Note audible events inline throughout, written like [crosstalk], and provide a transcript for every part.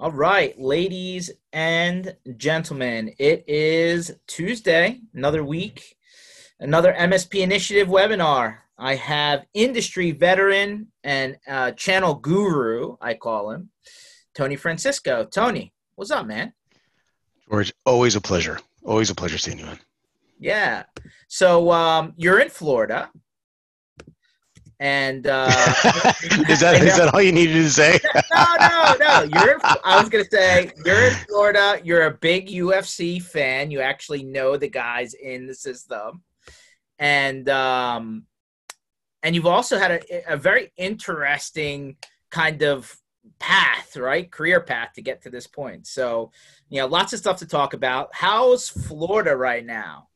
All right, ladies and gentlemen, it is Tuesday, another week, another MSP Initiative webinar. I have industry veteran and uh, channel guru, I call him, Tony Francisco. Tony, what's up, man? George, always a pleasure. Always a pleasure seeing you, man. Yeah. So um, you're in Florida. And uh, [laughs] is that is that all you needed to say? [laughs] no, no, no. You're. In, I was gonna say you're in Florida. You're a big UFC fan. You actually know the guys in the system, and um, and you've also had a, a very interesting kind of path, right? Career path to get to this point. So, you know, lots of stuff to talk about. How's Florida right now,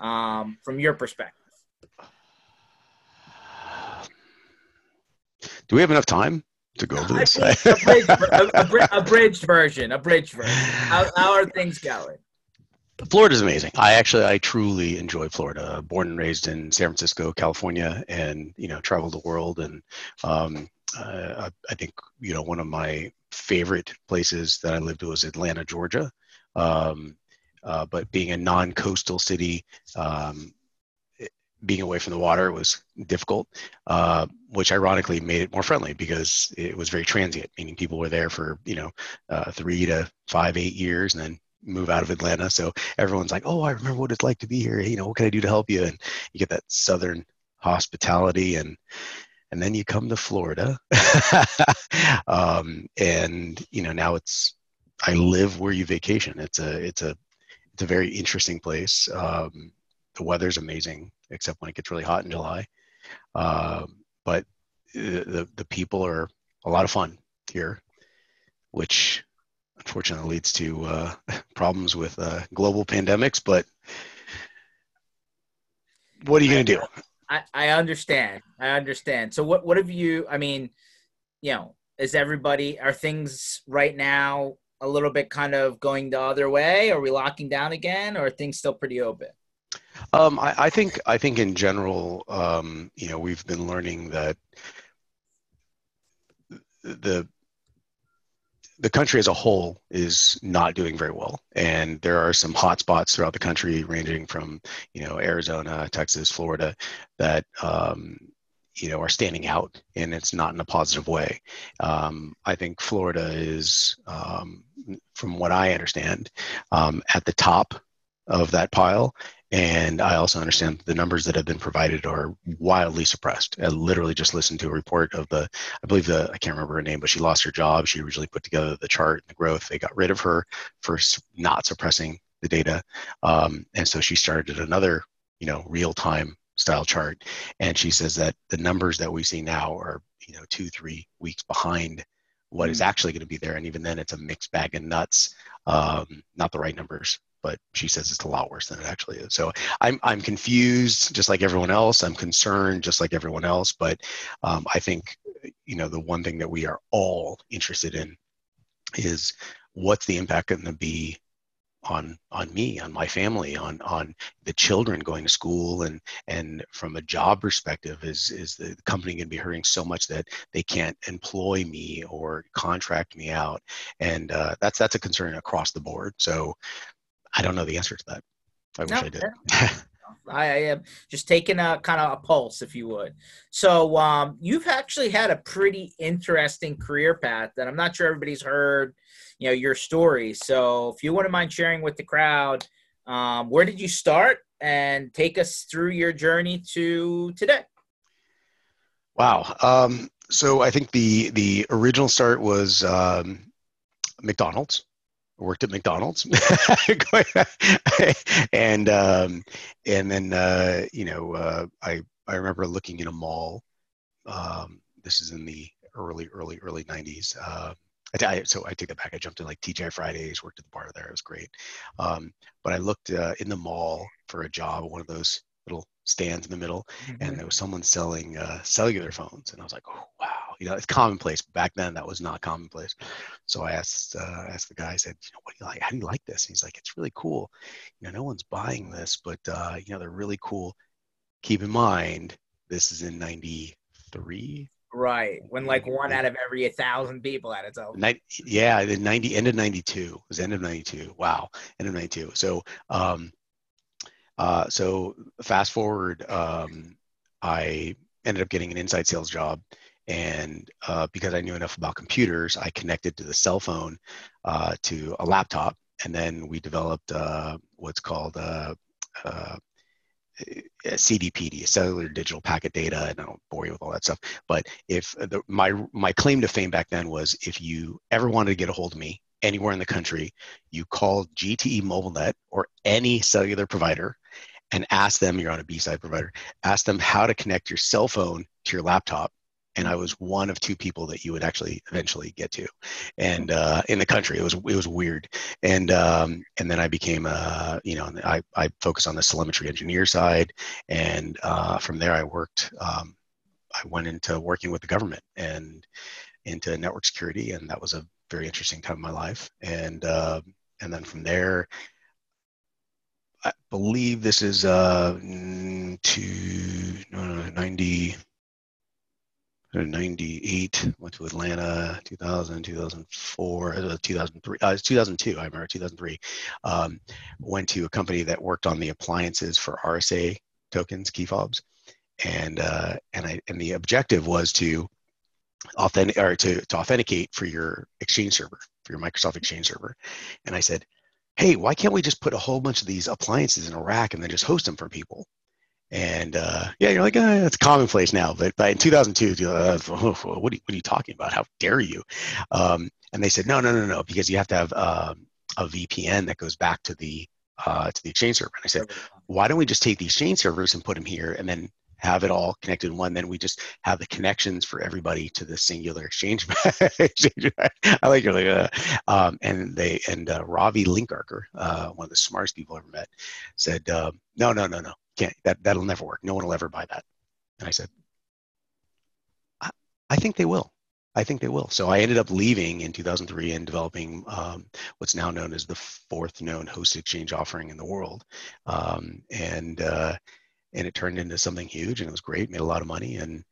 um, from your perspective? Do we have enough time to go over this? abridged, abridged, version. A abridged version. How, how are things going? Florida's amazing. I actually, I truly enjoy Florida. Born and raised in San Francisco, California, and you know, traveled the world. And um, uh, I think you know, one of my favorite places that I lived was Atlanta, Georgia. Um, uh, but being a non-coastal city, um, being away from the water was difficult, uh, which ironically made it more friendly because it was very transient, meaning people were there for, you know, uh, three to five, eight years and then move out of Atlanta. So everyone's like, oh, I remember what it's like to be here. You know, what can I do to help you? And you get that Southern hospitality and, and then you come to Florida. [laughs] um, and, you know, now it's, I live where you vacation. It's a, it's a, it's a very interesting place. Um, the weather's amazing except when it gets really hot in July. Uh, but the, the people are a lot of fun here, which unfortunately leads to uh, [laughs] problems with uh, global pandemics. But what are you going to do? I, I understand. I understand. So what what have you? I mean, you know, is everybody are things right now a little bit kind of going the other way? Are we locking down again, or are things still pretty open? Um, I, I, think I think in general, um, you know, we've been learning that the the country as a whole is not doing very well, and there are some hot spots throughout the country, ranging from you know Arizona, Texas, Florida, that um, you know are standing out, and it's not in a positive way. Um, I think Florida is, um, from what I understand, um, at the top of that pile and I also understand the numbers that have been provided are wildly suppressed. I literally just listened to a report of the, I believe the, I can't remember her name, but she lost her job. She originally put together the chart and the growth. They got rid of her for not suppressing the data. Um, and so she started another, you know, real time style chart. And she says that the numbers that we see now are, you know, two, three weeks behind what is mm. actually going to be there. And even then, it's a mixed bag of nuts, um, not the right numbers but she says it's a lot worse than it actually is. So I'm I'm confused, just like everyone else. I'm concerned, just like everyone else. But um, I think you know the one thing that we are all interested in is what's the impact going to be on on me on my family on on the children going to school and and from a job perspective is is the company going to be hurting so much that they can't employ me or contract me out and uh, that's that's a concern across the board so I don't know the answer to that. I wish I did. [laughs] I am just taking a kind of a pulse, if you would. So um, you've actually had a pretty interesting career path that I'm not sure everybody's heard, you know, your story. So if you wouldn't mind sharing with the crowd, um, where did you start and take us through your journey to today? Wow. Um, so I think the the original start was um, McDonald's worked at McDonald's, [laughs] and um, and then uh, you know uh, I I remember looking in a mall. Um, this is in the early early early '90s. Uh, I, so I take that back. I jumped in like TGI Fridays, worked at the bar there. It was great. Um, but I looked uh, in the mall for a job, one of those stands in the middle, mm-hmm. and there was someone selling uh, cellular phones, and I was like, oh wow you know, it's commonplace. Back then, that was not commonplace. So I asked uh, asked the guy. I said, you know, what do you like? How do you like this? And he's like, it's really cool. You know, no one's buying this, but uh, you know, they're really cool. Keep in mind, this is in '93, Right. When like one out of every a thousand people had phone. Night, yeah, the 90 end of 92 it was end of 92. Wow. End of 92. So, um, uh, so fast forward, um, I ended up getting an inside sales job. And uh, because I knew enough about computers, I connected to the cell phone uh, to a laptop. And then we developed uh, what's called uh, uh, CDPD, cellular digital packet data, and I don't bore you with all that stuff. But if the, my my claim to fame back then was if you ever wanted to get a hold of me anywhere in the country, you call GTE Mobilnet or any cellular provider and ask them, you're on a B-side provider, ask them how to connect your cell phone to your laptop. And I was one of two people that you would actually eventually get to, and uh, in the country, it was it was weird, and um, and then I became a you know I I focused on the telemetry engineer side, and uh, from there I worked um, I went into working with the government and into network security, and that was a very interesting time in my life, and uh, and then from there. I believe this is uh, to no, no, 90, 98, went to Atlanta, 2000, 2004, uh, 2003, uh, 2002, I remember 2003. Um, went to a company that worked on the appliances for RSA tokens, key fobs. And, uh, and, I, and the objective was to authentic or to, to authenticate for your exchange server, for your Microsoft Exchange server. And I said, hey, why can't we just put a whole bunch of these appliances in a rack and then just host them for people? And uh, yeah, you're like, eh, it's commonplace now. But, but in 2002, uh, what, are you, what are you talking about? How dare you? Um, and they said, no, no, no, no, because you have to have um, a VPN that goes back to the uh, to the Exchange server. And I said, why don't we just take the Exchange servers and put them here, and then have it all connected in one. Then we just have the connections for everybody to the singular exchange. [laughs] I like your like, uh, um, and they and uh, Ravi Linkarkar, uh, one of the smartest people I ever met, said, um, no, no, no, no can't that that'll never work no one will ever buy that and i said i, I think they will i think they will so i ended up leaving in 2003 and developing um, what's now known as the fourth known host exchange offering in the world um, and uh, and it turned into something huge and it was great made a lot of money and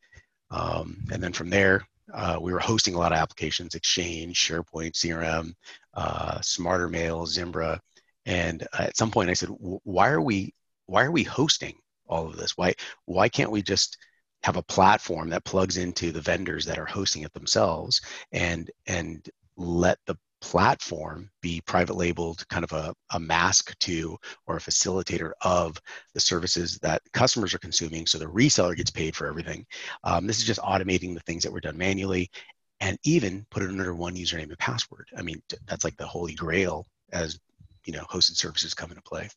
um, and then from there uh, we were hosting a lot of applications exchange sharepoint crm uh, smarter mail zimbra and at some point i said why are we why are we hosting all of this? Why why can't we just have a platform that plugs into the vendors that are hosting it themselves and and let the platform be private labeled kind of a, a mask to or a facilitator of the services that customers are consuming so the reseller gets paid for everything. Um, this is just automating the things that were done manually and even put it under one username and password. I mean that's like the holy grail as you know hosted services come into play.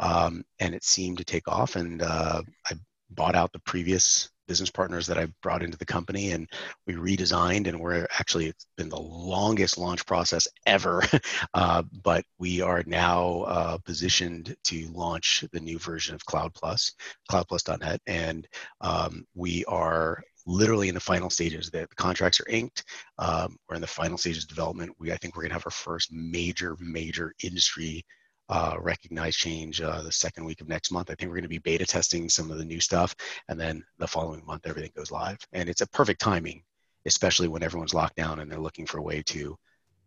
Um, and it seemed to take off and uh, i bought out the previous business partners that i brought into the company and we redesigned and we're actually it's been the longest launch process ever [laughs] uh, but we are now uh, positioned to launch the new version of CloudPlus cloudplus.net and um, we are literally in the final stages. The, the contracts are inked. Um, we're in the final stages of development. We I think we're to have our first major major industry uh, recognized change uh, the second week of next month. I think we're going to be beta testing some of the new stuff, and then the following month everything goes live. And it's a perfect timing, especially when everyone's locked down and they're looking for a way to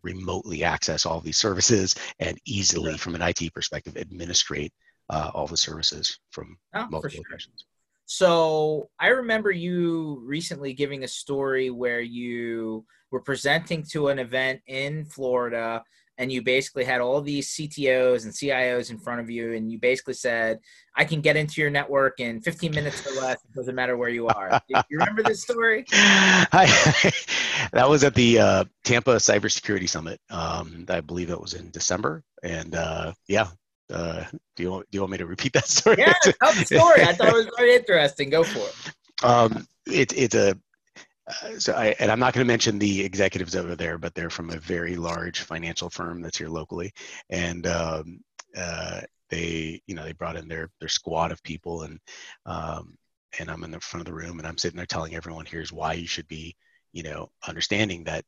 remotely access all these services and easily, from an IT perspective, administrate uh, all the services from oh, multiple sure. locations. So I remember you recently giving a story where you were presenting to an event in Florida and you basically had all these CTOs and CIOs in front of you, and you basically said, "I can get into your network in 15 minutes or less. It doesn't matter where you are." [laughs] you remember this story? I, [laughs] that was at the uh, Tampa Cybersecurity Summit. Um, I believe it was in December, and uh, yeah, uh, do you want, do you want me to repeat that story? Yeah, tell the story. I thought it was very interesting. Go for it. [laughs] Um, it, it's a uh, so I, and I'm not going to mention the executives over there, but they're from a very large financial firm that's here locally, and um, uh, they, you know, they brought in their their squad of people, and um, and I'm in the front of the room, and I'm sitting there telling everyone, here's why you should be, you know, understanding that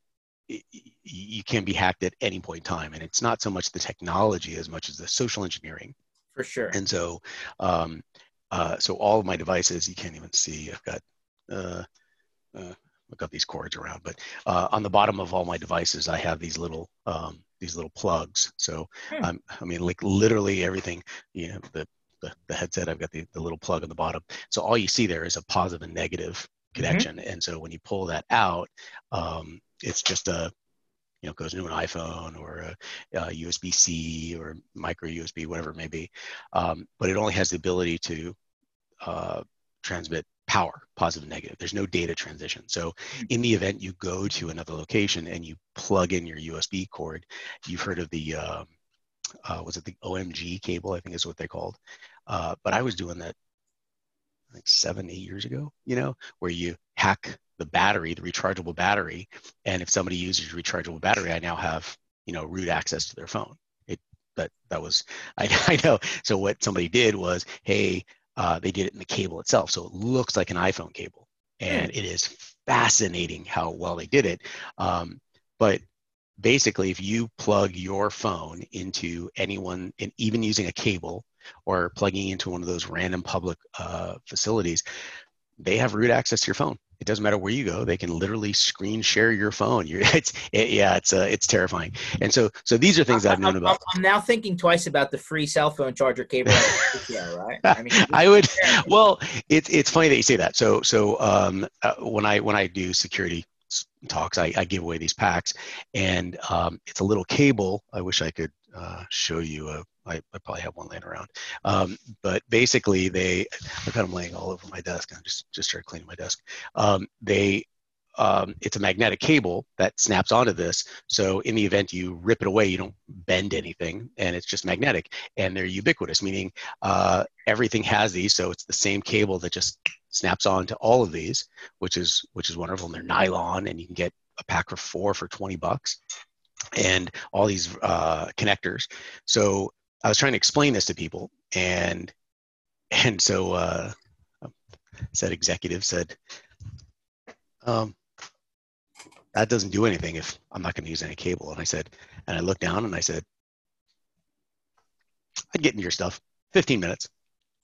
you can be hacked at any point in time. And it's not so much the technology as much as the social engineering. For sure. And so um, uh, so all of my devices you can't even see i've got uh, uh, I've got these cords around, but uh, on the bottom of all my devices, I have these little um, these little plugs. So Hmm. um, I mean, like literally everything. You know, the, the the headset, I've got the, the little plug on the bottom. So all you see there is a positive and negative connection. And so when you pull that out, um, it's just a you know goes into an iPhone or a, a USB C or micro USB, whatever it may be. Um, but it only has the ability to uh, transmit power, positive and negative. There's no data transition. So in the event you go to another location and you plug in your USB cord, you've heard of the um, uh, was it the OMG cable? I think is what they called. Uh, but I was doing that like seven, eight years ago. You know, where you hack the battery, the rechargeable battery, and if somebody uses your rechargeable battery, I now have you know root access to their phone. It that that was I, [laughs] I know. So what somebody did was, hey, uh, they did it in the cable itself, so it looks like an iPhone cable, and it is fascinating how well they did it. Um, but basically, if you plug your phone into anyone, and even using a cable or plugging into one of those random public uh, facilities, they have root access to your phone. It doesn't matter where you go; they can literally screen share your phone. You're, [laughs] it's it, yeah, it's uh, it's terrifying. And so so these are things I've known I'm, about. [laughs] I'm now thinking twice about the free cell phone charger cable. yeah, right. I mean, [laughs] I would well, it's it's funny that you say that. So so um, uh, when I when I do security talks, I, I give away these packs, and um, it's a little cable. I wish I could uh, show you a. I, I probably have one laying around, um, but basically they. I've got them laying all over my desk. I just just started cleaning my desk. Um, they. Um, it's a magnetic cable that snaps onto this. So in the event you rip it away, you don't bend anything, and it's just magnetic. And they're ubiquitous, meaning uh, everything has these. So it's the same cable that just snaps on to all of these, which is which is wonderful. And they're nylon, and you can get a pack for four for 20 bucks, and all these uh, connectors. So I was trying to explain this to people, and and so uh, said executive said, um, that doesn't do anything if I'm not going to use any cable. And I said, and I looked down and I said, I'd get into your stuff, 15 minutes.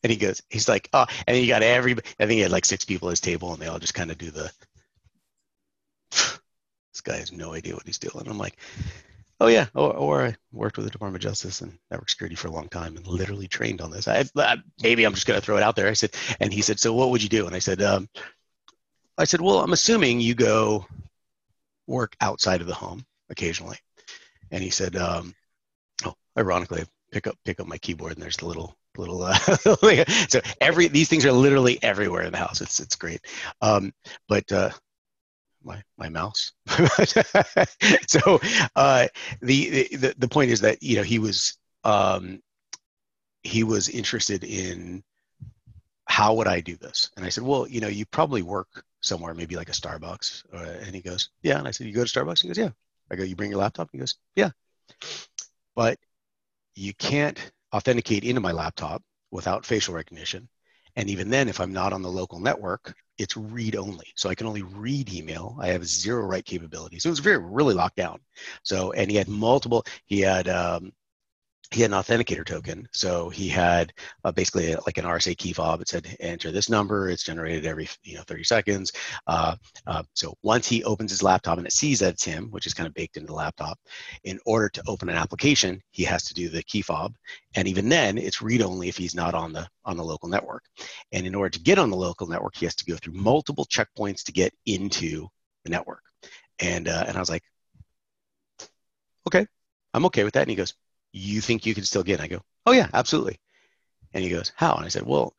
And he goes, he's like, oh, and you got every, I think he had like six people at his table and they all just kind of do the, [sighs] this guy has no idea what he's doing. I'm like, oh yeah, or, or I worked with the Department of Justice and network security for a long time and literally trained on this. I, I maybe I'm just going to throw it out there. I said, and he said, so what would you do? And I said, um, I said, well, I'm assuming you go work outside of the home occasionally. And he said, um, oh, ironically, pick up pick up my keyboard and there's the little little uh, [laughs] so every these things are literally everywhere in the house. It's it's great. Um, but uh, my my mouse. [laughs] so uh, the, the the point is that you know he was um, he was interested in how would I do this? And I said, well, you know, you probably work somewhere, maybe like a Starbucks. Uh, and he goes, yeah. And I said, you go to Starbucks? He goes, yeah. I go, you bring your laptop? He goes, yeah. But you can't authenticate into my laptop without facial recognition. And even then, if I'm not on the local network, it's read only. So I can only read email. I have zero write capability. So it was very, really locked down. So, and he had multiple, he had, um, he had an authenticator token. So he had uh, basically like an RSA key fob. It said enter this number. It's generated every you know 30 seconds. Uh, uh, so once he opens his laptop and it sees that it's him, which is kind of baked into the laptop, in order to open an application, he has to do the key fob. And even then, it's read only if he's not on the on the local network. And in order to get on the local network, he has to go through multiple checkpoints to get into the network. And uh, and I was like, okay, I'm okay with that. And he goes, you think you can still get? I go, oh yeah, absolutely. And he goes, how? And I said, well,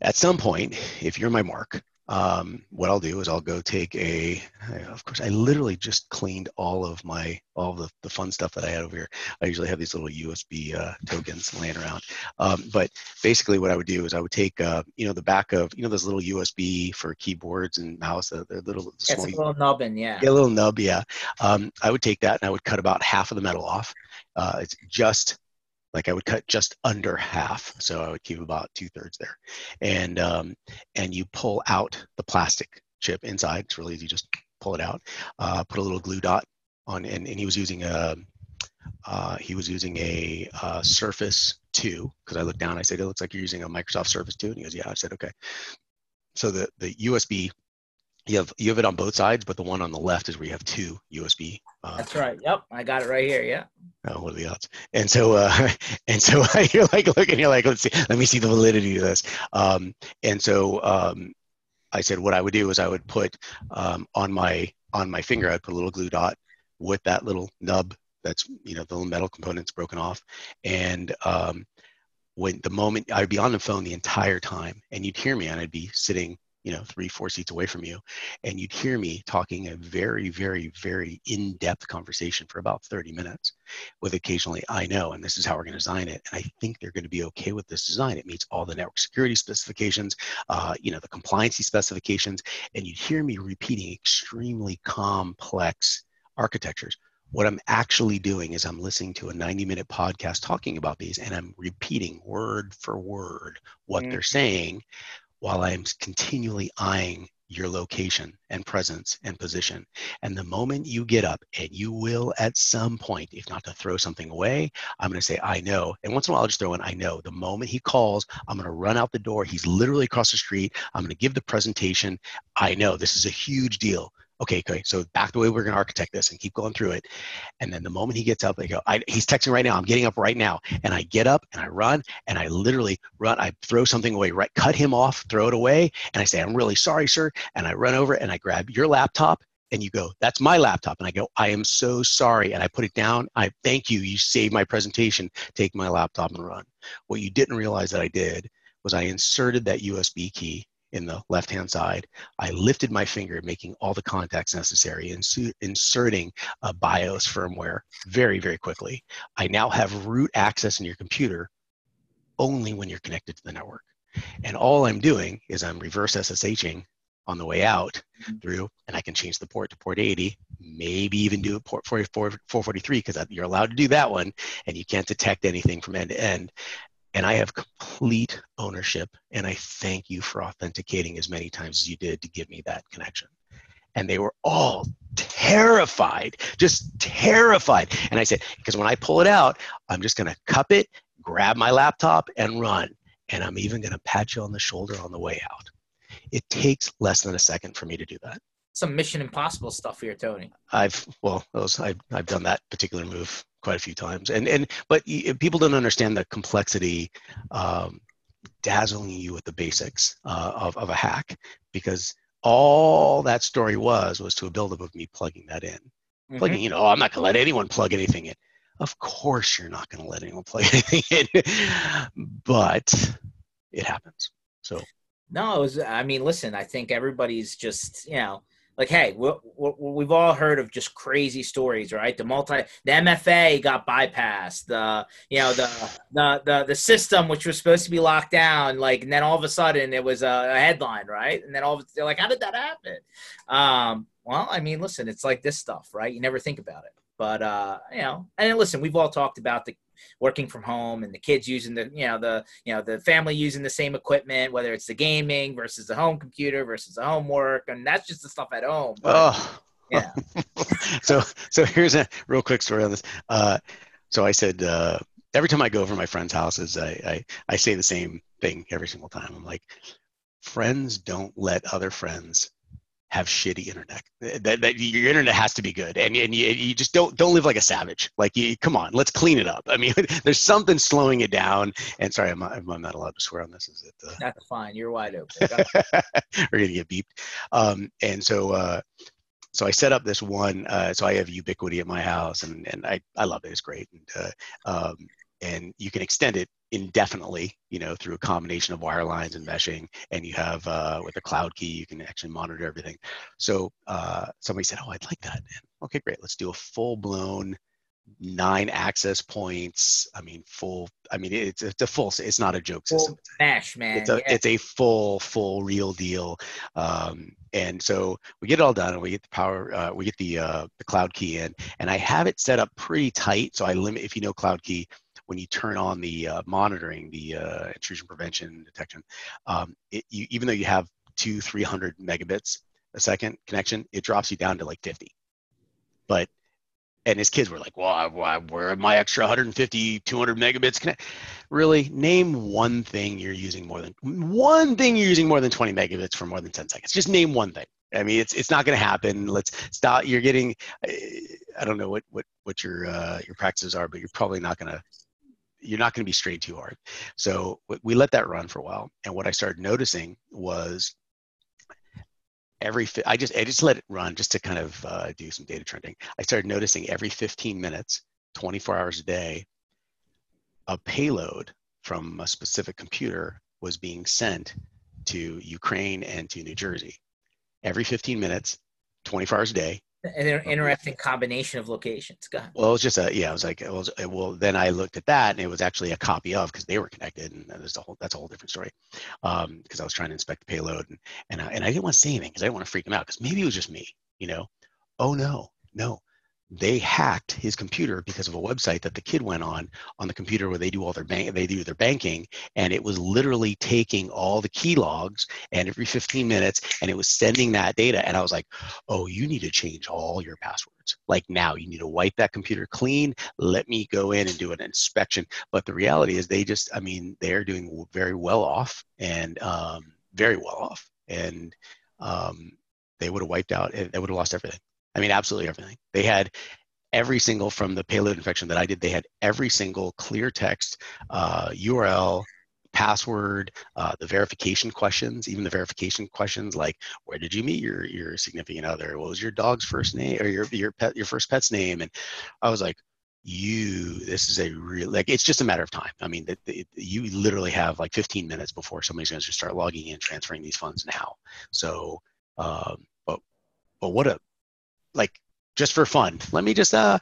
at some point, if you're my mark, um, what I'll do is I'll go take a, of course, I literally just cleaned all of my, all the, the fun stuff that I had over here. I usually have these little USB uh, tokens laying around. Um, but basically what I would do is I would take, uh, you know, the back of, you know, those little USB for keyboards and mouse, uh, they're little, It's a little nubbin, yeah. yeah, a little nub, yeah. Um, I would take that and I would cut about half of the metal off. Uh, it's just like I would cut just under half, so I would keep about two thirds there, and um, and you pull out the plastic chip inside. It's really easy, just pull it out. Uh, put a little glue dot on, and, and he was using a uh, he was using a uh, Surface Two because I looked down. I said, "It looks like you're using a Microsoft Surface 2. and he goes, "Yeah." I said, "Okay." So the the USB you have you have it on both sides, but the one on the left is where you have two USB. Uh, That's right. Yep, I got it right here. Yeah. Oh, what are the odds? And so, uh, [laughs] and so [laughs] you're like looking, you're like, let's see, let me see the validity of this. Um, and so um, I said, what I would do is I would put um, on my on my finger, I'd put a little glue dot with that little nub that's you know the little metal components broken off, and um, when the moment I'd be on the phone the entire time, and you'd hear me, and I'd be sitting you know three four seats away from you and you'd hear me talking a very very very in-depth conversation for about 30 minutes with occasionally i know and this is how we're going to design it and i think they're going to be okay with this design it meets all the network security specifications uh, you know the compliancy specifications and you'd hear me repeating extremely complex architectures what I'm actually doing is I'm listening to a 90 minute podcast talking about these and I'm repeating word for word what mm-hmm. they're saying while I'm continually eyeing your location and presence and position. And the moment you get up, and you will at some point, if not to throw something away, I'm going to say, I know. And once in a while, I'll just throw in, I know. The moment he calls, I'm going to run out the door. He's literally across the street. I'm going to give the presentation. I know this is a huge deal okay, okay, so back the way we're going to architect this and keep going through it. And then the moment he gets up, they go, I, he's texting right now. I'm getting up right now. And I get up and I run and I literally run. I throw something away, right? Cut him off, throw it away. And I say, I'm really sorry, sir. And I run over and I grab your laptop and you go, that's my laptop. And I go, I am so sorry. And I put it down. I thank you. You saved my presentation. Take my laptop and run. What you didn't realize that I did was I inserted that USB key in the left-hand side. I lifted my finger, making all the contacts necessary, insu- inserting a BIOS firmware very, very quickly. I now have root access in your computer only when you're connected to the network. And all I'm doing is I'm reverse SSHing on the way out through, and I can change the port to port 80, maybe even do a port 443 because you're allowed to do that one, and you can't detect anything from end to end and I have complete ownership. And I thank you for authenticating as many times as you did to give me that connection. And they were all terrified, just terrified. And I said, because when I pull it out, I'm just going to cup it, grab my laptop, and run. And I'm even going to pat you on the shoulder on the way out. It takes less than a second for me to do that. Some Mission Impossible stuff here, Tony. I've well, those I've I've done that particular move quite a few times. And and but people don't understand the complexity um, dazzling you with the basics uh, of, of a hack because all that story was was to a buildup of me plugging that in. Mm-hmm. plugging you know oh, i'm not going to let anyone plug anything in. Of course you're not going to let anyone plug [laughs] anything in. But it happens. So no it was i mean listen i think everybody's just you know like hey we have all heard of just crazy stories right? The multi the mfa got bypassed the you know the, the the the system which was supposed to be locked down like and then all of a sudden it was a, headline right? And then all of they're like how did that happen? Um well i mean listen it's like this stuff right? You never think about it. But uh you know and listen we've all talked about the working from home and the kids using the you know the you know the family using the same equipment whether it's the gaming versus the home computer versus the homework. And that's just the stuff at home. But, oh [laughs] yeah. So so here's a real quick story on this. Uh, so i said uh, every time i go over my friends houses I, I i say the same thing every single time. I'm like friends don't let other friends have shitty internet. That, that your internet has to be good, and and you, you just don't don't live like a savage. Like you, come on, let's clean it up. I mean, [laughs] there's something slowing it down. And sorry, I'm, I'm not allowed to swear on this. Is it? Uh... That's fine. You're wide open. [laughs] We're gonna get beeped. Um, and so. Uh, so I set up this one. Uh, so I have Ubiquiti at my house, and, and I, I love it. It's great. And, uh, um, and you can extend it indefinitely, you know, through a combination of wire lines and meshing. And you have uh, with the cloud key, you can actually monitor everything. So uh, somebody said, "Oh, I'd like that." And, okay, great. Let's do a full blown nine access points. I mean, full. I mean, it's, it's a full. It's not a joke system. Full mesh, man. It's a yeah. it's a full full real deal. Um, and so we get it all done, and we get the power. Uh, we get the uh, the cloud key in, and I have it set up pretty tight. So I limit. If you know cloud key, when you turn on the uh, monitoring, the uh, intrusion prevention detection, um, it, you, even though you have two, 300 megabits a second connection, it drops you down to like 50. But, and his kids were like, well, I, I, where my extra 150, 200 megabits? Connect? Really, name one thing you're using more than, one thing you're using more than 20 megabits for more than 10 seconds. Just name one thing. I mean, it's it's not going to happen. Let's stop. You're getting. I don't know what what what your uh, your practices are, but you're probably not going to. You're not going to be straight too hard. So we let that run for a while, and what I started noticing was every I just I just let it run just to kind of uh, do some data trending. I started noticing every 15 minutes, 24 hours a day, a payload from a specific computer was being sent to Ukraine and to New Jersey every 15 minutes, 24 hours a day. An interesting combination of locations. Go ahead. Well, it was just a yeah. I was like it was well. Then I looked at that, and it was actually a copy of because they were connected, and there's a whole that's a whole different story. Because um, I was trying to inspect the payload, and and I, and I didn't want to say anything because I didn't want to freak them out because maybe it was just me, you know. Oh no, no, they hacked his computer because of a website that the kid went on on the computer where they do all their bank they do their banking and it was literally taking all the key logs and every 15 minutes and it was sending that data and i was like oh you need to change all your passwords. Like now you need to wipe that computer clean. Let me go in and do an inspection. But the reality is they just i mean they're doing very well off and um, very well off. And um, they would have wiped out they would have lost everything I mean, absolutely everything. They had every single from the payload infection that I did. They had every single clear text uh, URL, password, uh, the verification questions, even the verification questions like where did you meet your your significant other? What was your dog's first name or your your pet your first pet's name? And I was like, you this is a real like it's just a matter of time i mean the, you literally have like 15 minutes before somebody's going to start logging in transferring these funds now so um, but but what a like just for fun. Let me just uh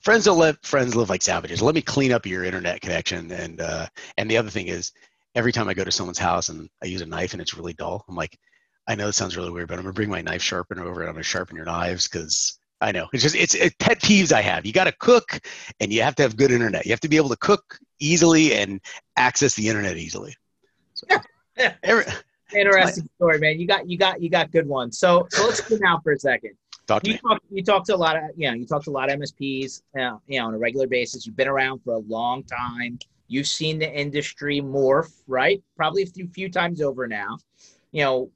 friends don't let friends live like savages. Let me clean up your internet connection and uh and the other thing is every time I go to someone's house and I use a knife and it's really dull, I'm like, I know it sounds really weird, but I'm gonna bring my knife sharpener over and I'm gonna sharpen your knives because I know it's just it's, it's pet peeves I have. You got to cook and you have to have good internet. You have to be able to cook easily and access the internet easily. So, [laughs] every, Interesting story, man. You got you got you got good ones. So so let's go now for a second. Talk you, talk, you talk to a lot of you know you talk to a lot of MSPs uh, you know on a regular basis. You've been around for a long time. You've seen the industry morph, right? Probably a few, few times over now. You know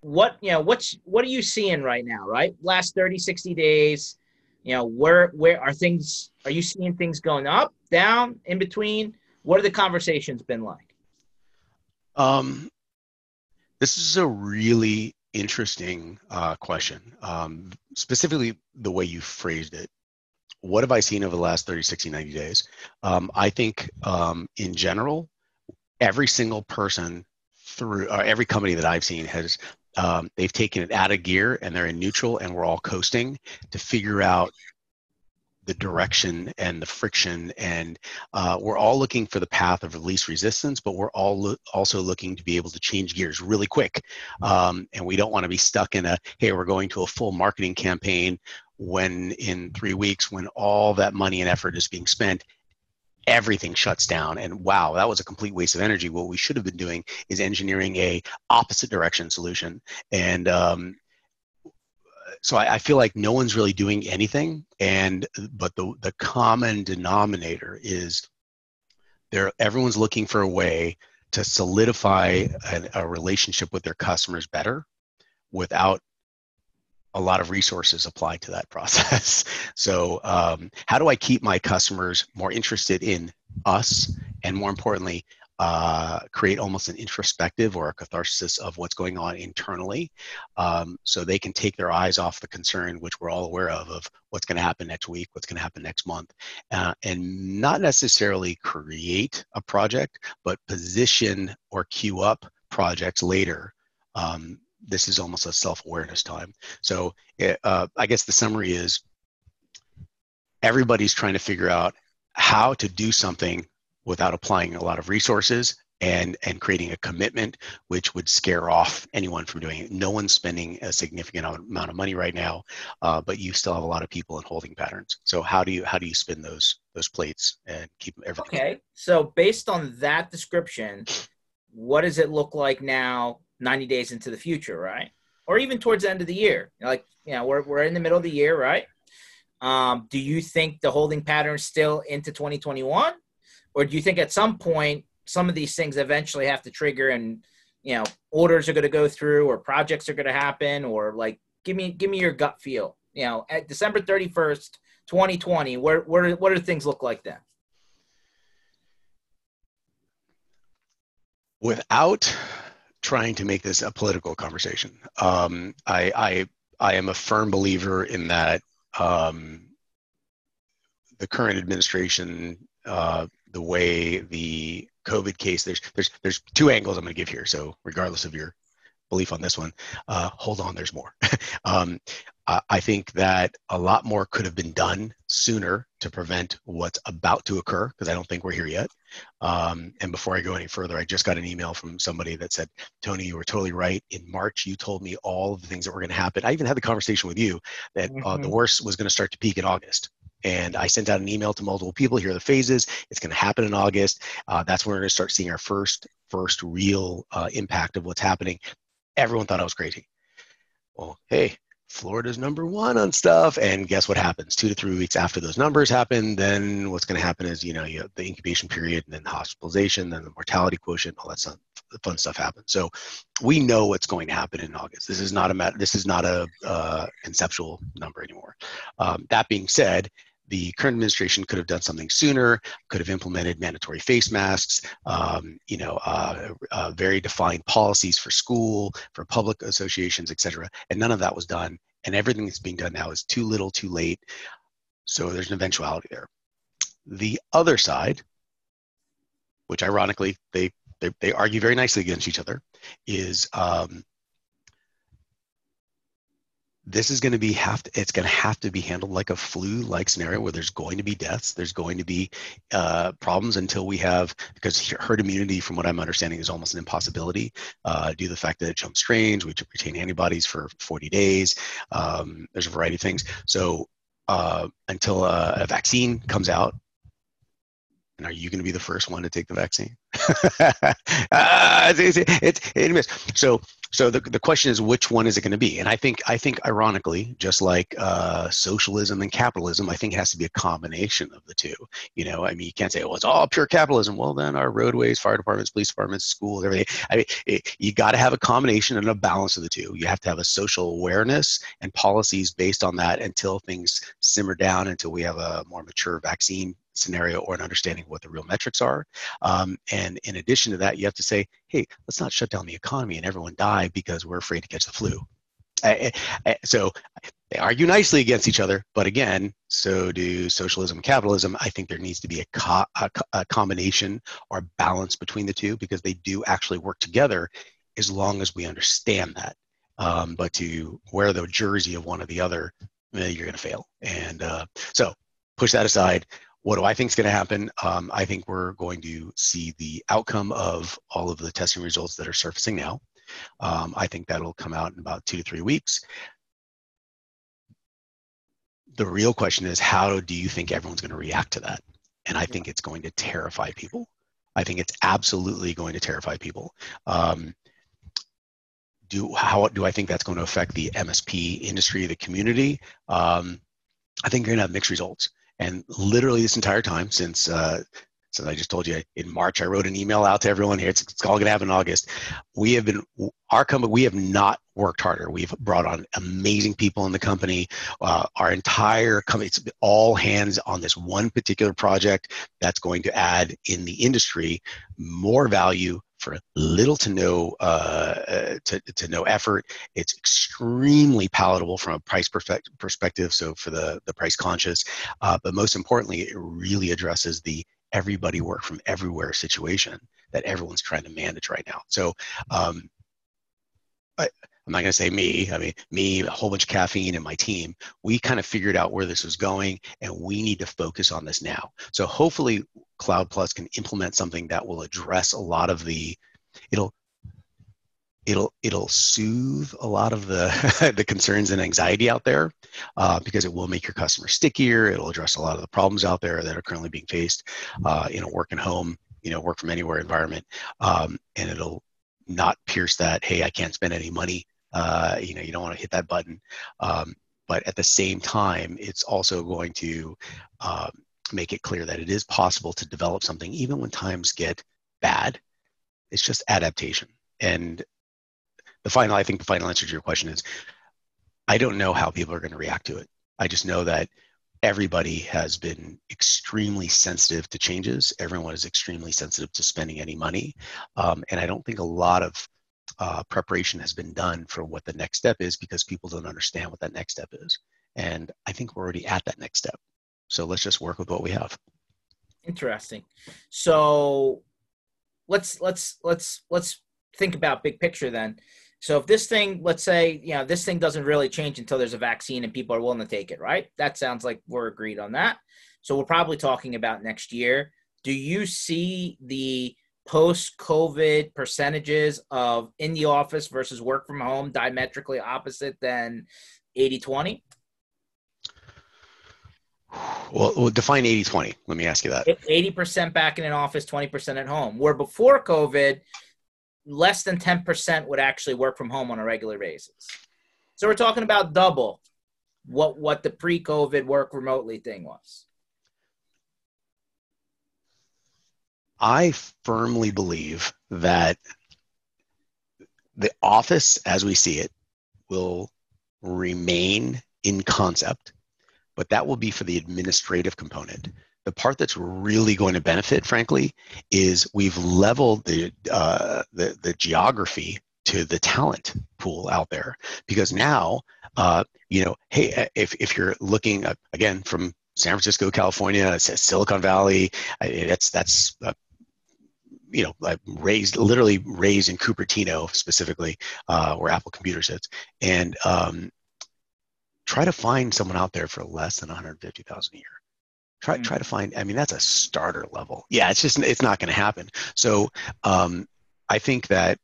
what you know what's what are you seeing right now, right? Last 30, 60 days. You know where where are things? Are you seeing things going up, down, in between? What are the conversations been like? Um, this is a really interesting uh, question, um, specifically the way you phrased it. What have I seen over the last 30, 60, 90 days? Um, I think um, in general, every single person through uh, every company that I've seen has um, they've taken it out of gear and they're in neutral and we're all coasting to figure out the direction and the friction and uh, we're all looking for the path of least resistance but we're all lo- also looking to be able to change gears really quick. Um, and we don't want to be stuck in a hey we're going to a full marketing campaign when in three weeks when all that money and effort is being spent everything shuts down. And wow that was a complete waste of energy. What we should have been doing is engineering a opposite direction solution. And um, so I, I, feel like no one's really doing anything and but the the common denominator is there everyone's looking for a way to solidify a, a relationship with their customers better without a lot of resources applied to that [laughs] process. so, um, how do I keep my customers more interested in us, and more importantly, uh, create almost an introspective or a catharsis of what's going on internally um, so they can take their eyes off the concern which we're all aware of of what's going to happen next week what's going to happen next month uh, and not necessarily create a project but position or queue up projects later. Um, this is almost a self-awareness time. So eh, uh, i guess the summary is everybody's trying to figure out how to do something without applying a lot of resources and and creating a commitment which would scare off anyone from doing it. No one's spending a significant amount of money right now uh, but you still have a lot of people in holding patterns. So how do you how do you spin those those plates and keep everything okay so based on that description what does it look like now 90 days into the future right? Or even towards the end of the year like you know we're, we're in the middle of the year right? Um, do you think the holding pattern still into 2021 or do you think at some point some of these things eventually have to trigger and you know orders are going to go through or projects are going to happen or like give me give me your gut feel. You know at december 31st 2020 where where what do things look like then? Without trying to make this a political conversation um, I, I i am a firm believer in that um, the current administration uh, the way the COVID case, there's there's there's two angles I'm going to give here. So regardless of your belief on this one, uh, hold on, there's more. [laughs] um, I think that a lot more could have been done sooner to prevent what's about to occur because I don't think we're here yet. Um, and before I go any further, I just got an email from somebody that said, Tony, you were totally right. In March, you told me all of the things that were going to happen. I even had the conversation with you that mm-hmm. uh, the mm-hmm. worst was going to start to peak in August. And I sent out an email to multiple people. Here are the phases. It's going to happen in August. Uh, that's when we're going to start seeing our first first real uh, impact of what's happening. Everyone thought I was crazy. Well, hey, Florida's number one on stuff, and guess what happens? Two to three weeks after those numbers happen, then what's going to happen is you know you the incubation period, and then the hospitalization, then the mortality quotient, all that stuff, fun stuff happens. So we know what's going to happen in August. This is not a this is not a uh, conceptual number anymore. Um, that being said, the current administration could have done something sooner, could have implemented mandatory face masks, um, you know, uh, uh, very defined policies for school, for public associations, et cetera. And none of that was done. And everything that's being done now is too little, too late. So there's an eventuality there. The other side, which ironically they they, they argue very nicely against each other, is um, this is going to be have to, it's going to have to be handled like a flu like scenario where there's going to be deaths there's going to be uh, problems until we have because herd immunity from what i'm understanding is almost an impossibility uh, due to the fact that it jumps strange we retain antibodies for 40 days um, there's a variety of things so uh, until a, a vaccine comes out and are you going to be the first one to take the vaccine? [laughs] uh, it's, it's, it's, so so the, the question is which one is it going to be? And i think i think ironically just like uh, socialism and capitalism i think it has to be a combination of the two. You know i mean you can't say well it's all pure capitalism. Well then our roadways fire departments police departments schools everything. I mean it, you got to have a combination and a balance of the two. You have to have a social awareness and policies based on that until things simmer down until we have a more mature vaccine scenario or an understanding of what the real metrics are. Um, and in addition to that, you have to say, hey, let's not shut down the economy and everyone die because we're afraid to catch the flu. so they argue nicely against each other, but again, so do socialism and capitalism. I think there needs to be a, co- a, a combination or balance between the two because they do actually work together as long as we understand that. Um, but to wear the jersey of one or the other, eh, you're going to fail. And uh, so push that aside. What do I think is going to happen? Um, I think we're going to see the outcome of all of the testing results that are surfacing now. Um, I think that'll come out in about two to three weeks. The real question is, how do you think everyone's going to react to that? And I think it's going to terrify people. I think it's absolutely going to terrify people. Um, do how do I think that's going to affect the MSP industry, the community? Um, I think you're going to have mixed results. And literally this entire time since uh, since I just told you in March, I wrote an email out to everyone here. It's, it's all going to happen in August. We have been our company. We have not worked harder. We've brought on amazing people in the company. Uh, our entire company, it's all hands on this one particular project that's going to add in the industry more value for little to no uh, uh, to, to no effort. It's extremely palatable from a price perspective. So for the the price conscious, uh, but most importantly, it really addresses the everybody work from everywhere situation that everyone's trying to manage right now. So um, I, I'm not going to say me. I mean, me, a whole bunch of caffeine, and my team. We kind of figured out where this was going, and we need to focus on this now. So hopefully, CloudPlus can implement something that will address a lot of the. It'll it'll it'll soothe a lot of the [laughs] the concerns and anxiety out there uh, because it will make your customers stickier it'll address a lot of the problems out there that are currently being faced uh, in a work and home you know work from anywhere environment um, and it'll not pierce that hey i can't spend any money uh, you know, you don't want to hit that button. Um, but at the same time, it's also going to um, make it clear that it is possible to develop something even when times get bad. It's just adaptation. and the final, I think the final answer to your question is, I don't know how people are going to react to it. I just know that everybody has been extremely sensitive to changes. Everyone is extremely sensitive to spending any money, um, and I don't think a lot of uh, preparation has been done for what the next step is because people don't understand what that next step is. And I think we're already at that next step. So let's just work with what we have. Interesting. So let's let's let's let's think about big picture then. So if this thing, let's say, you know, this thing doesn't really change until there's a vaccine and people are willing to take it, right? That sounds like we're agreed on that. So we're probably talking about next year. Do you see the post COVID percentages of in the office versus work from home diametrically opposite than 80 20? Well, well, define 80 20. Let me ask you that. 80% back in an office, 20% at home. Where before COVID, less than 10% would actually work from home on a regular basis. So we're talking about double what what the pre-COVID work remotely thing was. I firmly believe that the office as we see it will remain in concept, but that will be for the administrative component. The part that's really going to benefit, frankly, is we've leveled the, uh, the, the geography to the talent pool out there because now, uh, you know, hey, if, if you're looking uh, again from San Francisco, California, Silicon Valley, that's that's uh, you know, like raised, literally raised in Cupertino specifically, uh, where Apple Computer sits, and um, try to find someone out there for less than 150,000 a year. Try, mm-hmm. try to find. I mean, that's a starter level. Yeah, it's just it's not going to happen. So um, I think that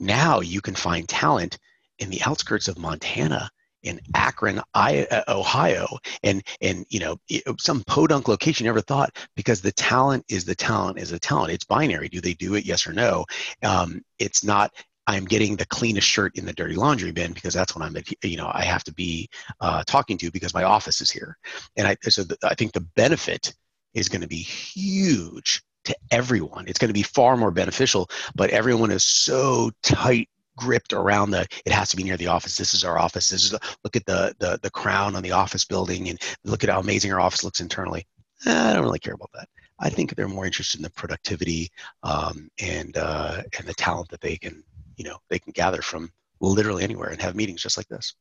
now you can find talent in the outskirts of Montana in Akron, uh, Ohio, and and you know some podunk location. You never thought because the talent is the talent is the talent. It's binary. Do they do it? Yes or no. Um, it's not. I'm getting the cleanest shirt in the dirty laundry bin because that's what I'm, you know, I have to be uh, talking to because my office is here. And I, so the, I think the benefit is going to be huge to everyone. It's going to be far more beneficial, but everyone is so tight gripped around the it has to be near the office. This is our office. This is look at the the, the crown on the office building and look at how amazing our office looks internally. Eh, i don't really care about that. I think they're more interested in the productivity um, and uh, and the talent that they can you know they can gather from literally anywhere and have meetings just like this.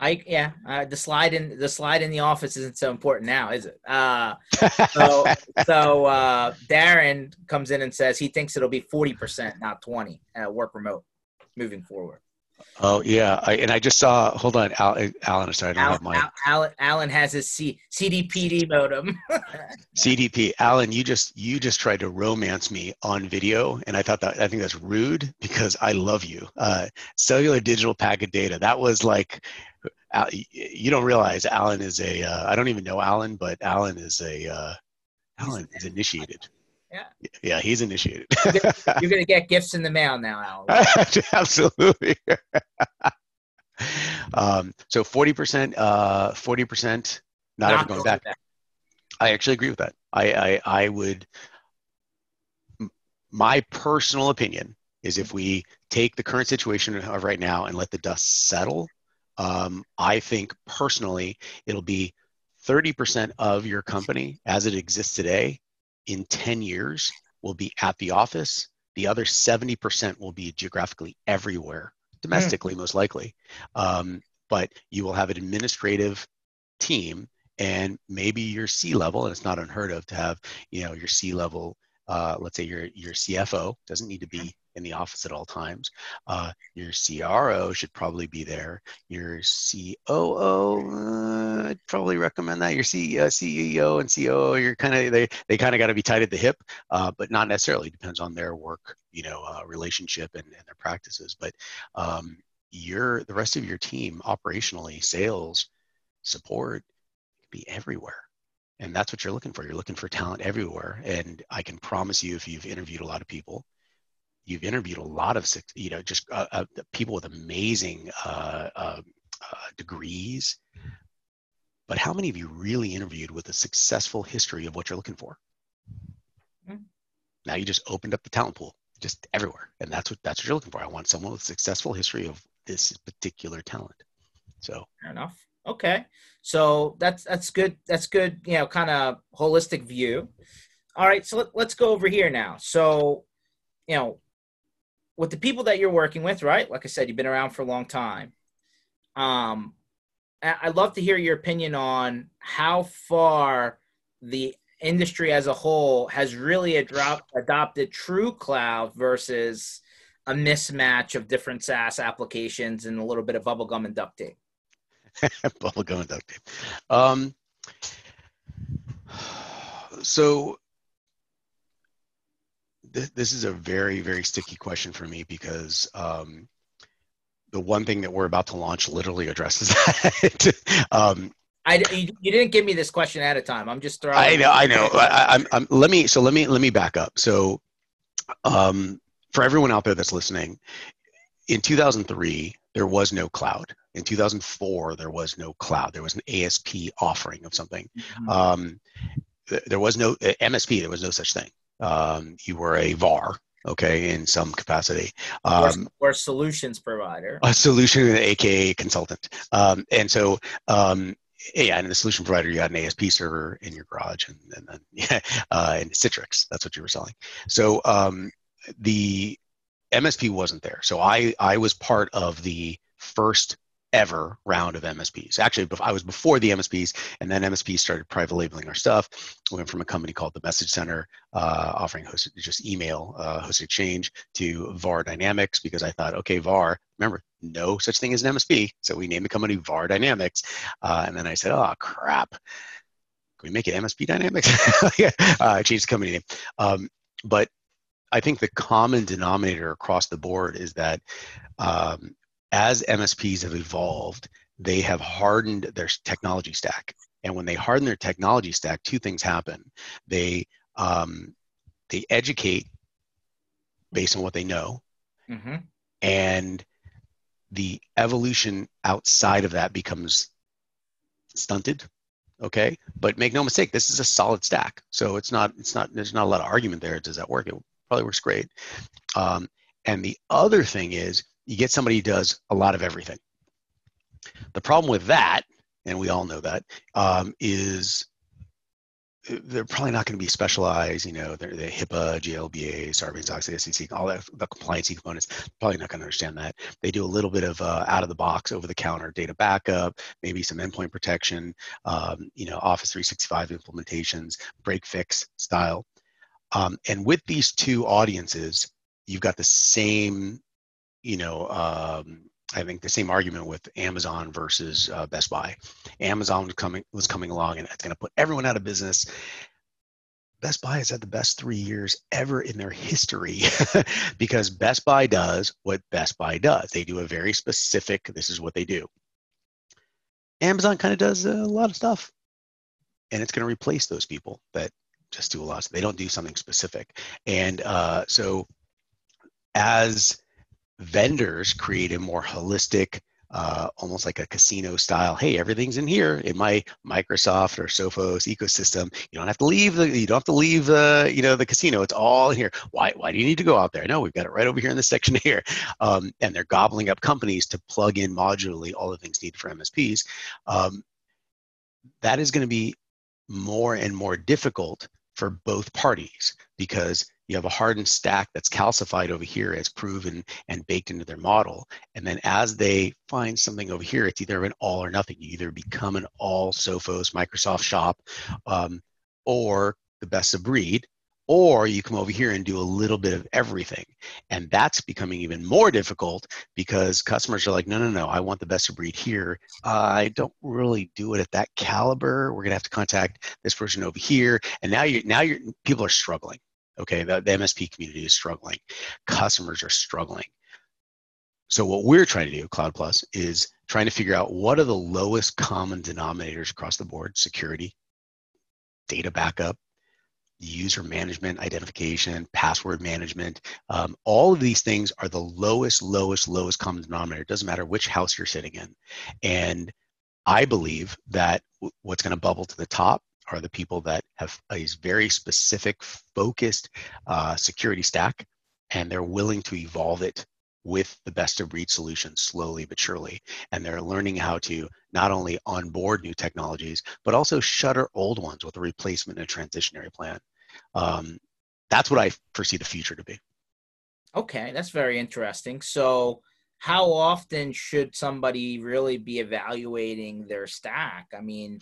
I yeah, uh, the slide in the slide in the office isn't so important now, is it? Uh, [laughs] so so uh, Darren comes in and says he thinks it'll be forty percent, not twenty, uh, work remote moving forward. Oh yeah, I, and I just saw. Hold on, Alan. Alan sorry, I don't Alan, have mine. Alan, Alan has his C, CDPD modem. [laughs] CDP, Alan, you just you just tried to romance me on video, and I thought that I think that's rude because I love you. Uh, cellular digital packet data. That was like, you don't realize Alan is a. Uh, I don't even know Alan, but Alan is a. Uh, Alan is initiated. Yeah. Yeah, he's initiated. [laughs] [laughs] you're, gonna, get gifts in the mail now, Al. [laughs] Absolutely. um, so forty percent, uh, forty percent, not, not ever going back. back. I actually agree with that. I, I, I would. My personal opinion is if we take the current situation of right now and let the dust settle, um, I think personally it'll be 30% of your company as it exists today in 10 years will be at the office. The other 70% will be geographically everywhere, domestically, mm. most likely. Um, but you will have an administrative team and maybe your C level, and it's not unheard of to have, you know, your C level, uh, let's say your, your CFO doesn't need to be in the office at all times. Uh, your CRO should probably be there. Your COO, uh, I'd probably recommend that. Your C, uh, CEO and COO, you're kind of they they kind of got to be tight at the hip, uh, but not necessarily. Depends on their work, you know, uh, relationship and, and, their practices. But um, your the rest of your team, operationally, sales, support, be everywhere and that's what you're looking for you're looking for talent everywhere and i can promise you if you've interviewed a lot of people you've interviewed a lot of you know just uh, uh, people with amazing uh, uh, uh, degrees but how many of you really interviewed with a successful history of what you're looking for mm-hmm. now you just opened up the talent pool just everywhere. And that's what that's what you're looking for. I want someone with a successful history of this particular talent. So fair enough. Okay. So that's that's good. That's good, you know, kind of holistic view. All right, so let, let's go over here now. So, you know, with the people that you're working with, right? Like I said, you've been around for a long time. Um, I'd love to hear your opinion on how far the industry as a whole has really adopted true cloud versus a mismatch of different SaaS applications and a little bit of bubblegum and duct tape. [laughs] bubblegum and duct tape. Um, so th- this is a very, very sticky question for me because um, the one thing that we're about to launch literally addresses [laughs] that. um, I, you didn't give me this question at a time. I'm just throwing. I know. I know. [laughs] I, am I'm, let me. So let me let me back up. So, um, for everyone out there that's listening, in 2003 there was no cloud. In 2004 there was no cloud. There was an ASP offering of something. Mm-hmm. Um, there was no uh, MSP. There was no such thing. Um, you were a VAR okay, in some capacity. Um, or, or, solutions provider. A solution, aka consultant. Um, and so, um, yeah, and the solution provider, you had an ASP server in your garage, and, and then [laughs] yeah, uh, and Citrix. That's what you were selling. So um, the MSP wasn't there. So I I was part of the first ever round of MSPs. Actually, I was before the MSPs, and then MSPs started private labeling our stuff. We went from a company called the Message Center, uh, offering hosted, just email uh, hosted exchange, to VAR Dynamics because I thought, okay, VAR. Remember, no such thing as an MSP, so we named the company VAR Dynamics, uh, and then I said, oh crap, can we make it MSP Dynamics? [laughs] uh, I changed the company name. Um, but I think the common denominator across the board is that um, as MSPs have evolved, they have hardened their technology stack. And when they harden their technology stack, two things happen. They um, they educate based on what they know, mm-hmm. and the evolution outside of that becomes stunted. Okay, but make no mistake, this is a solid stack. So it's not it's not there's not a lot of argument there. Does that work? It probably works great. Um, and the other thing is you get somebody who does a lot of everything. The problem with that, and we all know that, um, is they're probably not going to be specialized. You know, they're the HIPAA, GLBA, Sarbanes-Oxley, SEC, all that the compliance components. Probably not going to understand that. They do a little bit of uh, out of the box, over the counter data backup, maybe some endpoint protection. Um, you know, Office 365 implementations, break fix style. Um, and with these two audiences, you've got the same you know, um, I think the same argument with Amazon versus uh, Best Buy. Amazon was coming was coming along, and it's going to put everyone out of business. Best Buy has had the best three years ever in their history [laughs] because Best Buy does what Best Buy does. They do a very specific. This is what they do. Amazon kind of does a lot of stuff, and it's going to replace those people that just do a lot. So They don't do something specific, and uh, so as vendors create a more holistic, uh, almost like a casino style. Hey, everything's in here in my Microsoft or Sophos ecosystem. You don't have to leave the you don't have to leave the you know the casino. It's all in here. Why why do you need to go out there? No, we've got it right over here in this [laughs] section here. Um, and they're gobbling up companies to plug in modularly all the things needed for MSPs. Um, that is going to be more and more difficult for both parties because you have a hardened stack that's calcified over here as proven and baked into their model. And then as they find something over here, it's either an all or nothing. You either become an all Sophos Microsoft shop um, or the best of breed, or you come over here and do a little bit of everything. And that's becoming even more difficult because customers are like, no, no, no, I want the best of breed here. Uh, I don't really do it at that caliber. We're gonna have to contact this person over here. And now you're now you're people are struggling. Okay, the, the MSP community is struggling. Customers are struggling. So what we're trying to do, CloudPlus, is trying to figure out what are the lowest common denominators across the board: security, data backup, user management, identification, password management. Um, all of these things are the lowest, lowest, lowest common denominator. It doesn't matter which house you're sitting in. And I believe that what's going to bubble to the top are the people that have a very specific, focused uh, security stack and they're willing to evolve it with the best of breed solutions slowly but surely. And they're learning how to not only onboard new technologies, but also shutter old ones with a replacement and a transitionary plan. Um, that's what I foresee the future to be. Okay, that's very interesting. So, how often should somebody really be evaluating their stack? I mean,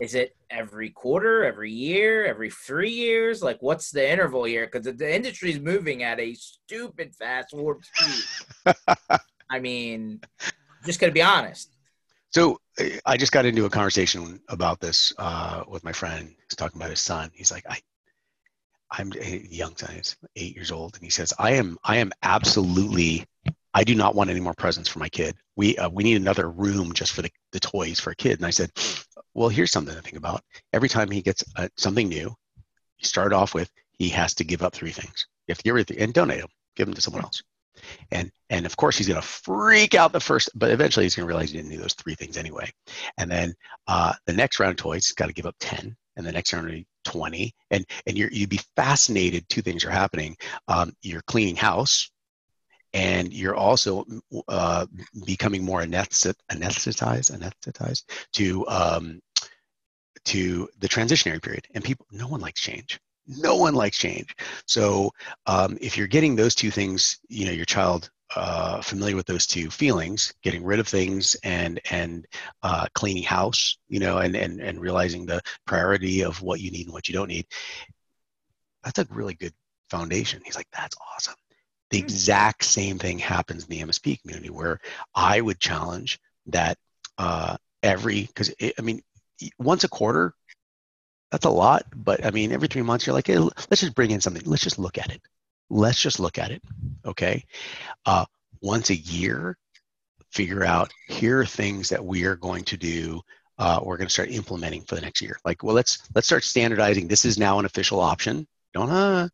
is it every quarter, every year, every three years? Like, what's the interval here? Because the industry is moving at a stupid fast warp speed. [laughs] I mean, just gonna be honest. So I just got into a conversation about this uh, with my friend. He's talking about his son. He's like, I, I'm a young son. He's eight years old, and he says, I am, I am absolutely I do not want any more presents for my kid. We uh, we need another room just for the, the toys for a kid. And I said, well, here's something to think about. Every time he gets uh, something new, you start off with he has to give up three things. You have to rid of and donate them, give them to someone else. And and of course he's going to freak out the first, but eventually he's going to realize he didn't need those three things anyway. And then uh, the next round of toys, he's got to give up ten, and the next round 20 and and you're, you'd be fascinated two things are happening um, you're cleaning house and you're also uh, becoming more anesthetized, anesthetized to um, to the transitionary period. And people, no one likes change. No one likes change. So um, if you're getting those two things, you know, your child uh, familiar with those two feelings, getting rid of things and and uh, cleaning house, you know, and and and realizing the priority of what you need and what you don't need. That's a really good foundation. He's like, that's awesome. The hmm. exact same thing happens in the MSP community where I would challenge that uh, every, because I mean, once a quarter, that's a lot, but I mean, every three months, you're like, hey, let's just bring in something. Let's just look at it. Let's just look at it. Okay. Uh, once a year, figure out here are things that we are going to do uh, we're going to start implementing for the next year. Like, well, let's let's start standardizing. This is now an official option. Don't uh,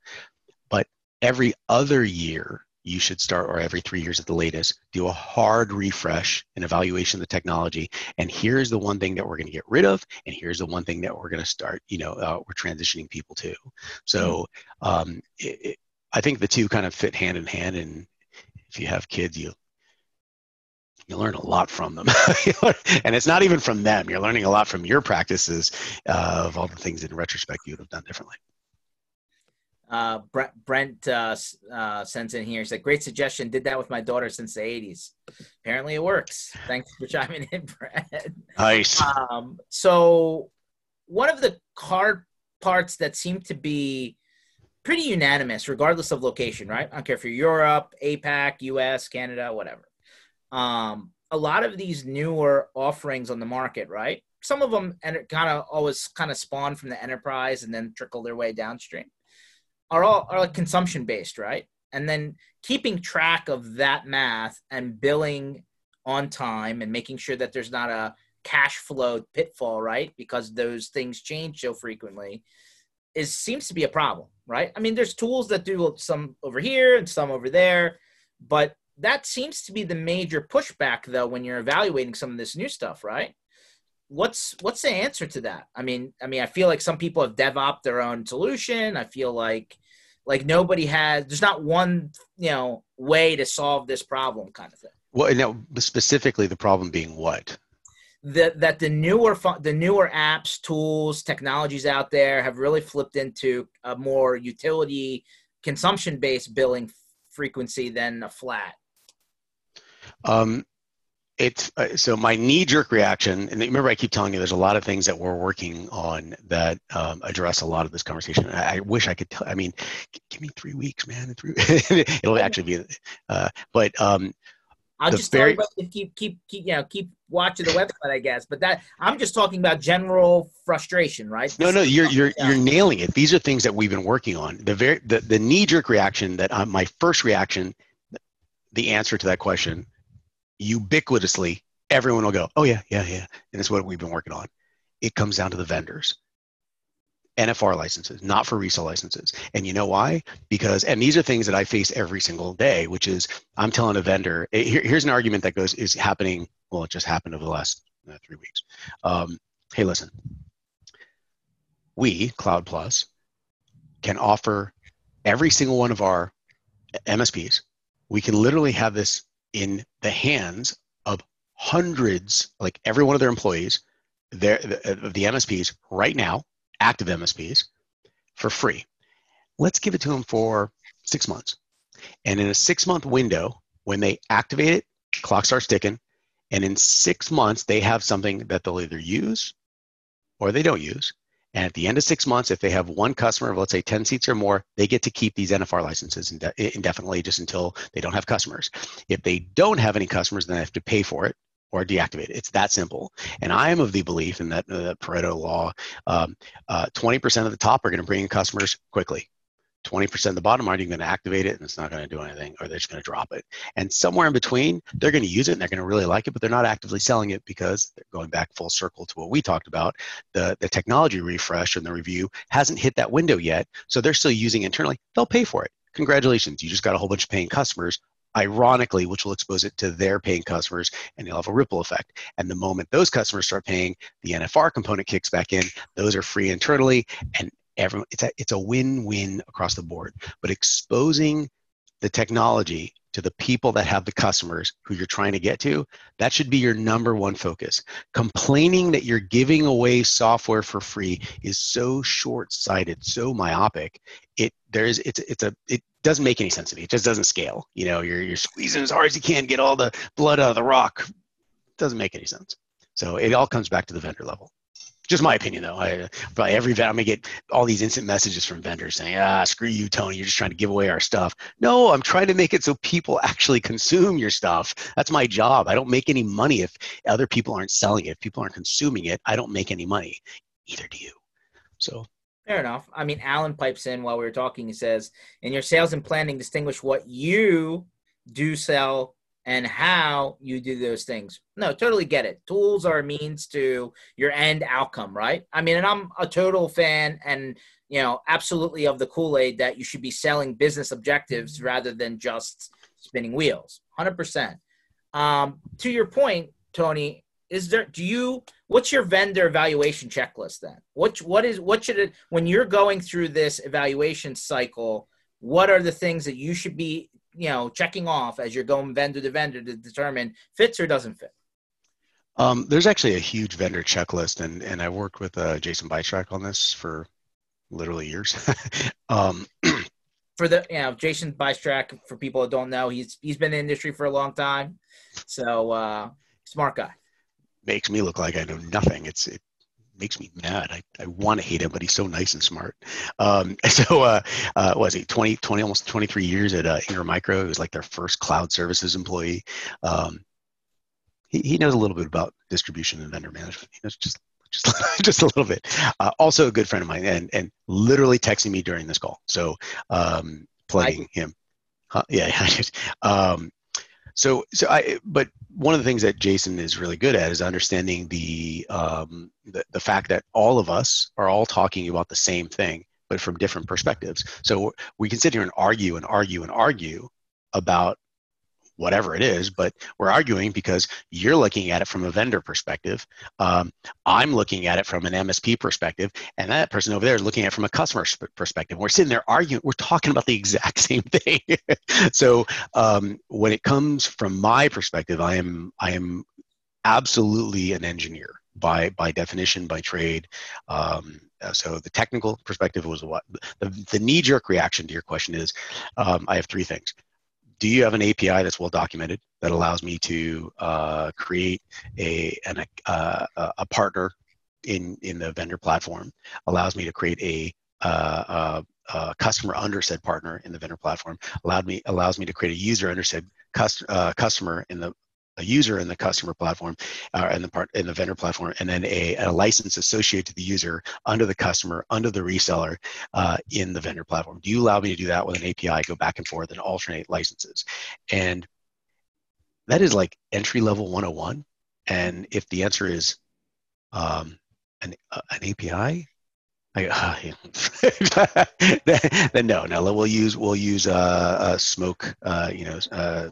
every other year you should start or every three years at the latest do a hard refresh and evaluation of the technology. And here's the one thing that we're going to get rid of and here's the one thing that we're going to start you know uh, we're transitioning people to. So um, it, it, i think the two kind of fit hand in hand and if you have kids you you learn a lot from them. [laughs] And it's not even from them. You're learning a lot from your practices uh, of all the things in retrospect you would have done differently uh, Brent, Brent uh, uh, sends in here. He said, "Great suggestion. Did that with my daughter since the '80s. Apparently, it works. Thanks for [laughs] chiming in, Brent. Nice. Um, so, one of the card parts that seem to be pretty unanimous, regardless of location, right? I don't care if you're Europe, APAC, US, Canada, whatever. Um, a lot of these newer offerings on the market, right? Some of them kind of always kind of spawn from the enterprise and then trickle their way downstream are all are like consumption based, right? And then keeping track of that math and billing on time and making sure that there's not a cash flow pitfall, right? Because those things change so frequently is seems to be a problem, right? I mean, there's tools that do some over here and some over there, but that seems to be the major pushback though when you're evaluating some of this new stuff, right? What's what's the answer to that? I mean, I mean, I feel like some people have DevOps their own solution. I feel like like nobody has. There's not one you know way to solve this problem, kind of thing. Well, now specifically, the problem being what? That that the newer the newer apps, tools, technologies out there have really flipped into a more utility consumption based billing frequency than a flat. Um, it's uh, so my knee-jerk reaction and remember i keep telling you there's a lot of things that we're working on that um, address a lot of this conversation I, I, wish i could tell i mean g- give me three weeks man three, [laughs] it'll actually be uh, but um, I'll just very, keep keep keep you know keep watching the website, I guess. But that I'm just talking about general frustration, right? No, no, you're you're you're nailing it. These are things that we've been working on. The very the, the knee jerk reaction that uh, my first reaction, the answer to that question ubiquitously, everyone will go, oh, yeah, yeah, yeah. And it's what we've been working on. It comes down to the vendors. NFR licenses, not for resale licenses. And you know why? Because, and these are things that I face every single day, which is I'm telling a vendor, here, here's an argument that goes, is happening, well, it just happened over the last uh, three weeks. Um, hey, listen, we, CloudPlus, can offer every single one of our MSPs. We can literally have this in the hands of hundreds, like every one of their employees, their, the, uh, the MSPs right now, active MSPs, for free. Let's give it to them for six months. And in a six month window, when they activate it, clock starts ticking. And in six months, they have something that they'll either use or they don't use. And at the end of six months, if they have one customer of, let's say, 10 seats or more, they get to keep these NFR licenses indefinitely just until they don't have customers. If they don't have any customers, then they have to pay for it or deactivate it. It's that simple. And I am of the belief in that uh, Pareto law, um, uh, 20% of the top are going to bring in customers quickly. 20% of the bottom aren't even going to activate it and it's not going to do anything or they're just going to drop it. And somewhere in between, they're going to use it and they're going to really like it, but they're not actively selling it because they're going back full circle to what we talked about. The, the technology refresh and the review hasn't hit that window yet. So they're still using internally. They'll pay for it. Congratulations. You just got a whole bunch of paying customers ironically, which will expose it to their paying customers and you'll have a ripple effect. And the moment those customers start paying, the NFR component kicks back in. Those are free internally and everyone it's a it's a win-win across the board. But exposing the technology to the people that have the customers who you're trying to get to that should be your number one focus. Complaining that you're giving away software for free is so short-sighted so myopic. It there's it's it's a it doesn't make any sense to me. It just doesn't scale. You know you're you're squeezing as hard as you can get all the blood out of the rock. It doesn't make any sense. So it all comes back to the vendor level just my opinion, though. I, every I'm gonna get all these instant messages from vendors saying, "Ah, screw you, Tony. You're just trying to give away our stuff." No, I'm trying to make it so people actually consume your stuff. That's my job. I don't make any money if other people aren't selling it. If people aren't consuming it, I don't make any money. Either do you. So Fair enough. I mean, Alan pipes in while we were talking. He says, "In your sales and planning, distinguish what you do sell and how you do those things. No, totally get it. Tools are a means to your end outcome, right? I mean, and I'm a total fan and, you know, absolutely of the Kool Aid that you should be selling business objectives rather than just spinning wheels. 100%. Um, to your point, Tony, is there, do you, what's your vendor evaluation checklist then? What, what is, what should it, when you're going through this evaluation cycle, what are the things that you should be you know checking off as you're going vendor to vendor to determine fits or doesn't fit? Um, there's actually a huge vendor checklist, and and I worked with uh, Jason Bystrak on this for literally years. [laughs] um, [clears throat] for the you know Jason Bystrak, for people that don't know, he's he's been in the industry for a long time, so uh, smart guy. Makes me look like I know nothing. It's it makes me mad. I, I want to hate him, but he's so nice and smart. Um, [laughs] so, uh, uh, was he 20, 20, almost 23 years at uh, Ingram Micro? He was like their first cloud services employee. Um, he, he knows a little bit about distribution and vendor management. He knows just just [laughs] just a little bit. Uh, also a good friend of mine, and and literally texting me during this call. So um, plugging him. Huh? Yeah, [laughs] um, so, so I, but one of the things that Jason is really good at is understanding the, um, the, the fact that all of us are all talking about the same thing, but from different perspectives. So we can sit here and argue and argue and argue about whatever it is, but we're arguing because you're looking at it from a vendor perspective. Um, I'm looking at it from an MSP perspective, and that person over there is looking at it from a customer perspective. We're sitting there arguing, we're talking about the exact [laughs] same thing. so um, when it comes from my perspective, I am I am absolutely an engineer by by definition, by trade. Um, so the technical perspective was what the, the knee jerk reaction to your question is. Um, I have three things do you have an API that's well documented that allows me to uh, create a an, uh, a partner in in the vendor platform? Allows me to create a, uh, a customer under said partner in the vendor platform. Allowed me allows me to create a user under said cust- uh, customer in the a user in the customer platform uh, and the part in the vendor platform and then a, a license associated to the user under the customer under the reseller uh, in the vendor platform. Do you allow me to do that with an api go back and forth and alternate licenses? And that is like entry level 101 and if the answer is um, an, uh, an api I, uh, [laughs] then no, no. We'll use we'll use uh, uh, smoke, uh, you know, uh,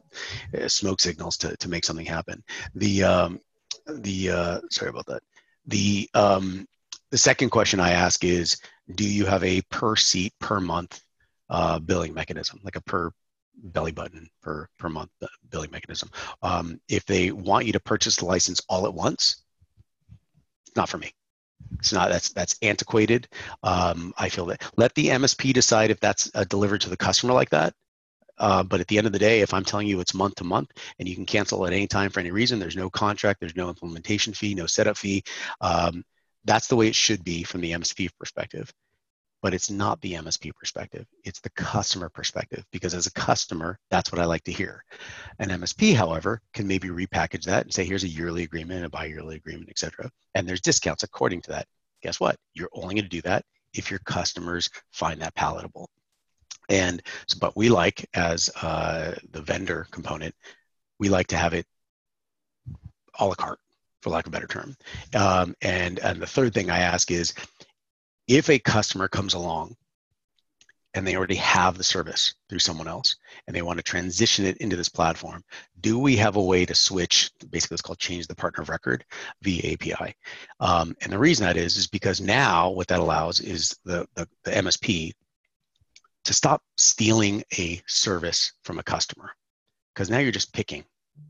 smoke signals to, to make something happen. The um, the uh, sorry about that. The um, the second question I ask is, do you have a per seat per month billing mechanism, like a per belly button per per month billing mechanism. Um, if they want you to purchase the license all at once, not for me. It's not that's that's antiquated. Um, I feel that let the MSP decide if that's uh, delivered to the customer like that. Uh, but at the end of the day, if I'm telling you it's month to month and you can cancel at any time for any reason, there's no contract, there's no implementation fee, no setup fee. Um, that's the way it should be from the MSP perspective but it's not the MSP perspective. It's the customer perspective because as a customer, that's what I like to hear. An MSP, however, can maybe repackage that and say, here's a yearly agreement, a bi-yearly agreement, et cetera. And there's discounts according to that. Guess what? You're only going to do that if your customers find that palatable. And so, but we like as uh, the vendor component, we like to have it a la carte, for lack of a better term. Um, and and the third thing I ask is, if a customer comes along and they already have the service through someone else and they want to transition it into this platform, do we have a way to switch? Basically, it's called change the partner of record via API. Um, and the reason that is, is because now what that allows is the, the, the MSP to stop stealing a service from a customer because now you're just picking,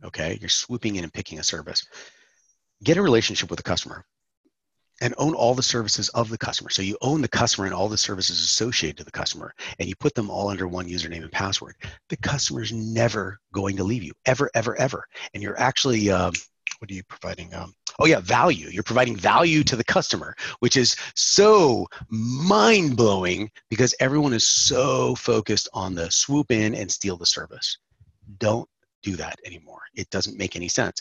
okay? You're swooping in and picking a service. Get a relationship with the customer and own all the services of the customer. So you own the customer and all the services associated to the customer, and you put them all under one username and password. The customer is never going to leave you, ever, ever, ever. And you're actually, um, what are you providing? Um, oh yeah, value. You're providing value to the customer, which is so mind blowing because everyone is so focused on the swoop in and steal the service. Don't do that anymore. It doesn't make any sense.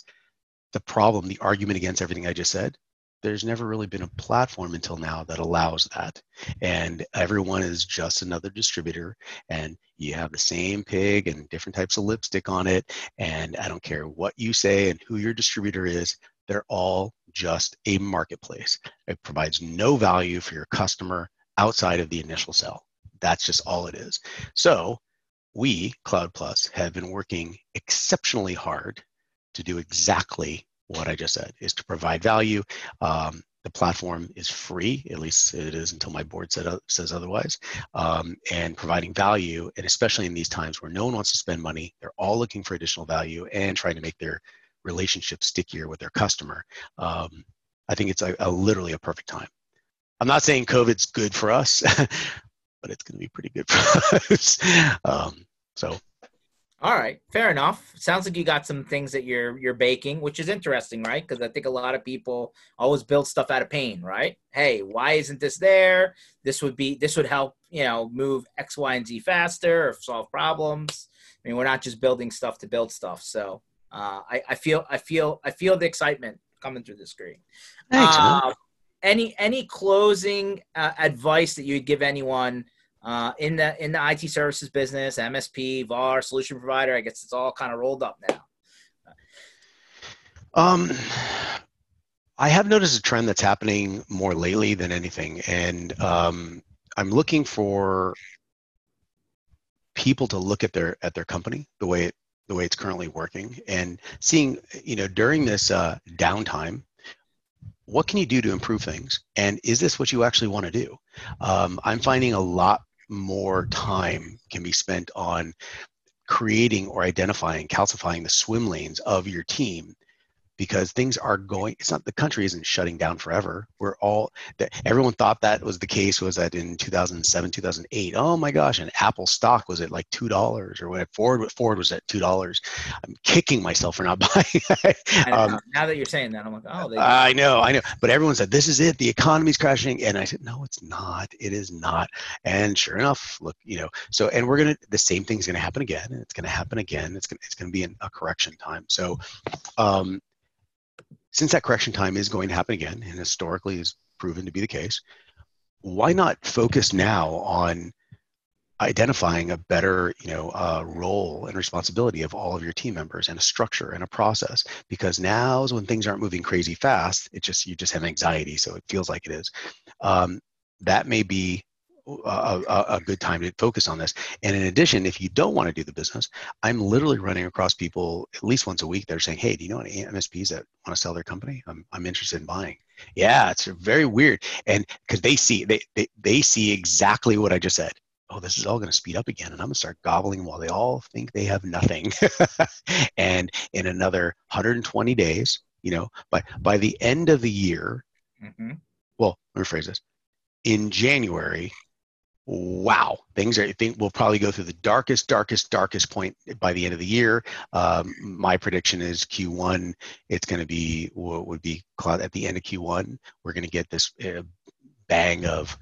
The problem, the argument against everything I just said, there's never really been a platform until now that allows that. And everyone is just another distributor, and you have the same pig and different types of lipstick on it. And I don't care what you say and who your distributor is, they're all just a marketplace. It provides no value for your customer outside of the initial sale. That's just all it is. So, we, CloudPlus, have been working exceptionally hard to do exactly what I just said is to provide value. Um, the platform is free, at least it is until my board said, says otherwise, um, and providing value, and especially in these times where no one wants to spend money, they're all looking for additional value and trying to make their relationship stickier with their customer. Um, I think it's a, a, literally a perfect time. I'm not saying COVID's good for us, [laughs] but it's going to be pretty good for [laughs] us. Um, so all right, fair enough. Sounds like you got some things that you're you're baking, which is interesting, right? Because I think a lot of people always build stuff out of pain, right? Hey, why isn't this there? This would be this would help, you know, move X, Y, and Z faster or solve problems. I mean, we're not just building stuff to build stuff. So uh, I, I feel I feel I feel the excitement coming through the screen. Thanks, uh, any any closing uh, advice that you'd give anyone uh, in the in the IT services business, MSP, VAR, solution provider. I guess it's all kind of rolled up now. Um, I have noticed a trend that's happening more lately than anything, and um, I'm looking for people to look at their at their company the way it the way it's currently working and seeing you know during this uh, downtime what can you do to improve things and is this what you actually want to do um, i'm finding a lot more time can be spent on creating or identifying, calcifying the swim lanes of your team because things are going it's not the country isn't shutting down forever. We're all that everyone thought that was the case was that in 2007 2008 oh my gosh and apple stock was at like two dollars or what ford ford was at two dollars. I'm kicking myself for not [laughs] buying um, now that you're saying that i'm like oh i know i know. But everyone said this is it the economy's crashing and i said no it's not it is not. And sure enough look you know so and we're gonna the same thing's gonna happen again and it's gonna happen again it's gonna it's gonna be a correction time. So um since that correction time is going to happen again, and historically is proven to be the case, why not focus now on identifying a better you know uh, role and responsibility of all of your team members and a structure and a process? Because now is when things aren't moving crazy fast it just you just have anxiety so it feels like it is. Um, that may be a, a, a, good time to focus on this. And in addition, if you don't want to do the business, I'm literally running across people at least once a week that are saying, Hey, do you know any MSPs that want to sell their company? I'm, I'm interested in buying. Yeah, it's very weird. And because they see, they, they, they see exactly what I just said. oh, this is all going to speed up again, and I'm going to start gobbling while they all think they have nothing. [laughs] and in another 120 days, you know, by by the end of the year, mm-hmm. well, let me rephrase this. In January, wow, things are. I think we'll probably go through the darkest, darkest, darkest point by the end of the year. Um, my prediction is Q1. It's going to be what would be cloud at the end of Q1. We're going to get this uh, bang of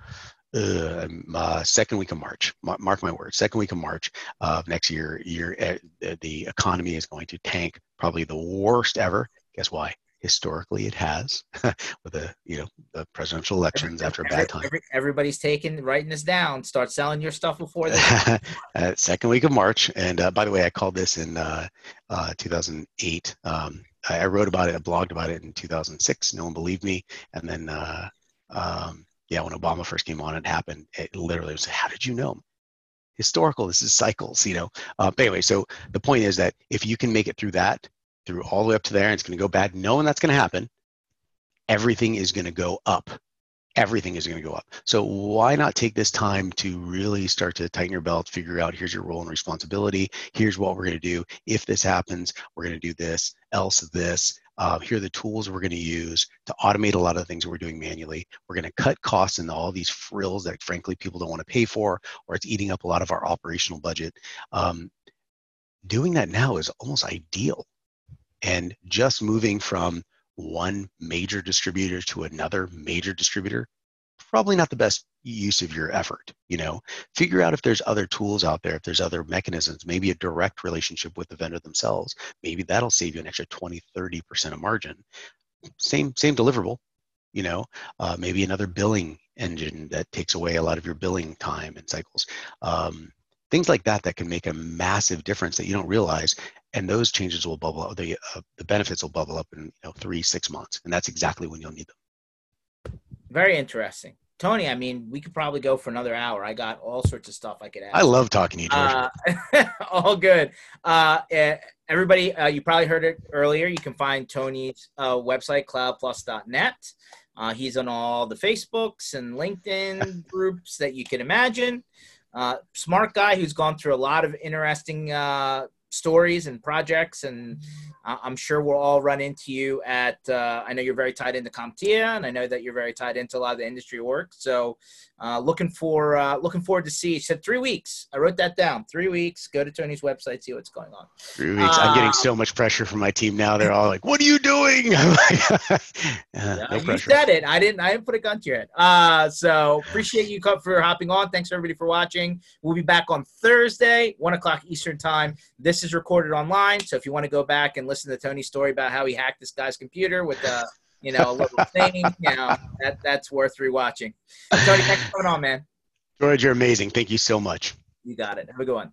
uh, uh, second week of March. Mark my words. Second week of March of next year, year uh, the economy is going to tank, probably the worst ever. Guess why? Historically, it has [laughs] with the you know the presidential elections every, after a bad time. Every, everybody's taking writing this down. Start selling your stuff before the [laughs] uh, second week of March. And uh, by the way, I called this in uh, 2008. Um, I, I, wrote about it. I blogged about it in 2006. No one believed me, and then. Um, yeah, when Obama first came on, it happened. It literally was, how did you know? Historical, this is cycles, you know. Uh, but anyway, so the point is that if you can make it through that, through all the way up to there, and it's going to go bad, knowing that's going to happen, everything is going to go up. Everything is going to go up. So why not take this time to really start to tighten your belt, figure out here's your role and responsibility. Here's what we're going to do. If this happens, we're going to do this. Else this uh, here are the tools we're going to use to automate a lot of the things we're doing manually. We're going to cut costs and all these frills that frankly people don't want to pay for, or it's eating up a lot of our operational budget. Um, doing that now is almost ideal. And just moving from one major distributor to another major distributor probably not the best use of your effort you know? Figure out if there's other tools out there if there's other mechanisms maybe a direct relationship with the vendor themselves. Maybe that'll save you an extra 20 30% of margin. Same same deliverable you know? Uh, maybe another billing engine that takes away a lot of your billing time and cycles. Um, things like that that can make a massive difference that you don't realize and those changes will bubble up the, uh, the benefits will bubble up in you know three six months and that's exactly when you'll need them very interesting Tony, I mean, we could probably go for another hour. I got all sorts of stuff I could ask. I love talking to you, George. Uh, [laughs] all good. Uh, eh, everybody, uh, you probably heard it earlier. You can find Tony's uh, website, cloudplus.net. Uh, he's on all the Facebooks and LinkedIn groups that you can imagine. Uh, smart guy who's gone through a lot of interesting stories and projects and I'm sure we'll all run into you at. Uh, I know you're very tied into CompTIA, and I know that you're very tied into a lot of the industry work. So, uh, looking for uh, looking forward to see. You said three weeks. I wrote that down. Three weeks. Go to Tony's website, see what's going on. Three weeks. I'm getting uh, so much pressure from my team now. They're all like, "What are you doing?" [laughs] [laughs] yeah, no you said it. I didn't. I didn't put a gun to your head. Uh, so appreciate you for hopping on. Thanks everybody for watching. We'll be back on Thursday, one o'clock Eastern time. This is recorded online, so if you want to go back and listen to Tony's story about how he hacked this guy's computer with a you know a little [laughs] thing. You know that that's worth rewatching. Tony, thanks for coming on, man. George, you're amazing. Thank you so much. You got it. Have a good one.